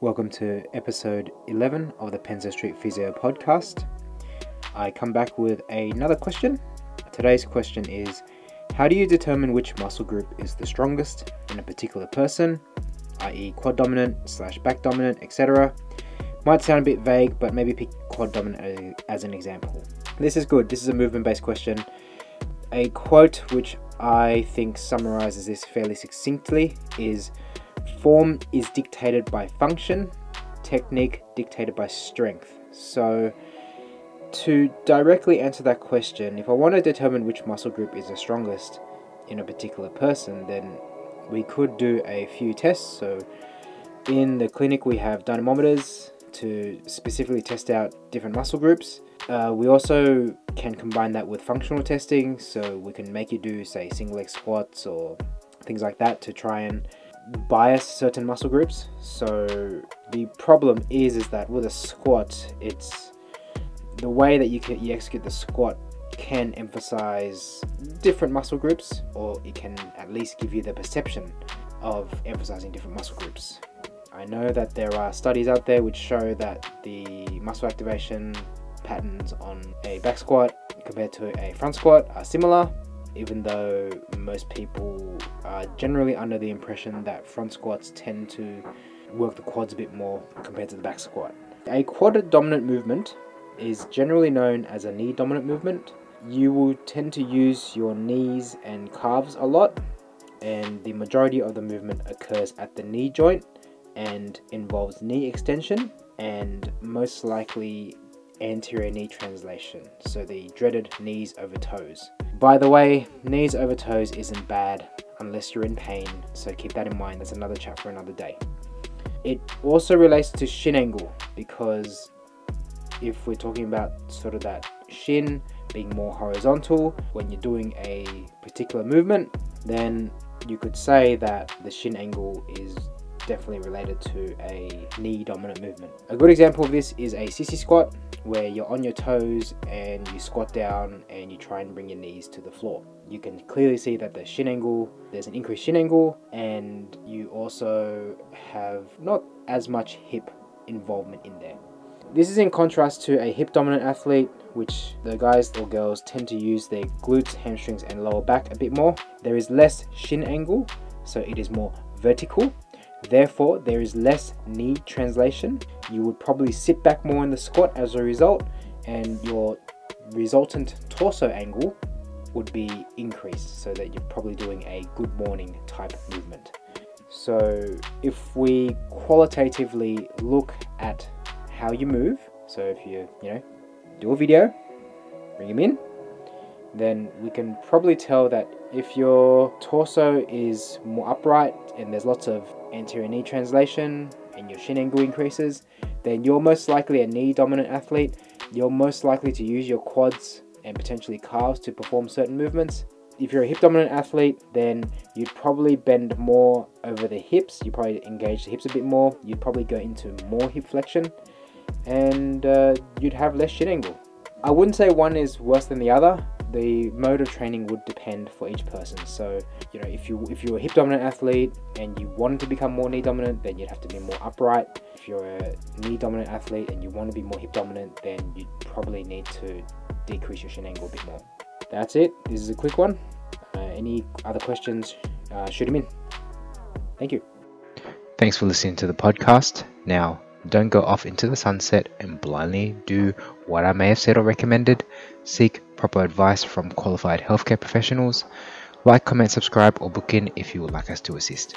Welcome to episode 11 of the Penza Street Physio podcast. I come back with another question. Today's question is How do you determine which muscle group is the strongest in a particular person, i.e., quad dominant slash back dominant, etc.? Might sound a bit vague, but maybe pick quad dominant as an example. This is good. This is a movement based question. A quote which I think summarizes this fairly succinctly is Form is dictated by function, technique dictated by strength. So, to directly answer that question, if I want to determine which muscle group is the strongest in a particular person, then we could do a few tests. So, in the clinic, we have dynamometers to specifically test out different muscle groups. Uh, we also can combine that with functional testing, so we can make you do, say, single leg squats or things like that to try and bias certain muscle groups. So the problem is, is that with a squat, it's the way that you can you execute the squat can emphasize different muscle groups, or it can at least give you the perception of emphasizing different muscle groups. I know that there are studies out there which show that the muscle activation patterns on a back squat compared to a front squat are similar, even though most people are generally under the impression that front squats tend to work the quads a bit more compared to the back squat. A quad dominant movement is generally known as a knee dominant movement. You will tend to use your knees and calves a lot, and the majority of the movement occurs at the knee joint and involves knee extension and most likely anterior knee translation, so the dreaded knees over toes. By the way, knees over toes isn't bad unless you're in pain, so keep that in mind. That's another chat for another day. It also relates to shin angle because if we're talking about sort of that shin being more horizontal when you're doing a particular movement, then you could say that the shin angle is definitely related to a knee dominant movement. A good example of this is a sissy squat where you're on your toes and you squat down and you try and bring your knees to the floor. You can clearly see that the shin angle, there's an increased shin angle and you also have not as much hip involvement in there. This is in contrast to a hip dominant athlete, which the guys or girls tend to use their glutes, hamstrings, and lower back a bit more. There is less shin angle, so it is more vertical Therefore, there is less knee translation. You would probably sit back more in the squat as a result, and your resultant torso angle would be increased so that you're probably doing a good morning type movement. So, if we qualitatively look at how you move, so if you, you know, do a video, bring him in, then we can probably tell that if your torso is more upright and there's lots of anterior knee translation and your shin angle increases, then you're most likely a knee dominant athlete. You're most likely to use your quads and potentially calves to perform certain movements. If you're a hip dominant athlete, then you'd probably bend more over the hips. You probably engage the hips a bit more. You'd probably go into more hip flexion and uh, you'd have less shin angle. I wouldn't say one is worse than the other the mode of training would depend for each person. So, you know, if you if you're a hip dominant athlete and you wanted to become more knee dominant, then you'd have to be more upright. If you're a knee dominant athlete and you want to be more hip dominant, then you probably need to decrease your shin angle a bit more. That's it. This is a quick one. Uh, any other questions? Uh, shoot them in. Thank you. Thanks for listening to the podcast. Now, don't go off into the sunset and blindly do what I may have said or recommended. Seek proper advice from qualified healthcare professionals. Like, comment, subscribe, or book in if you would like us to assist.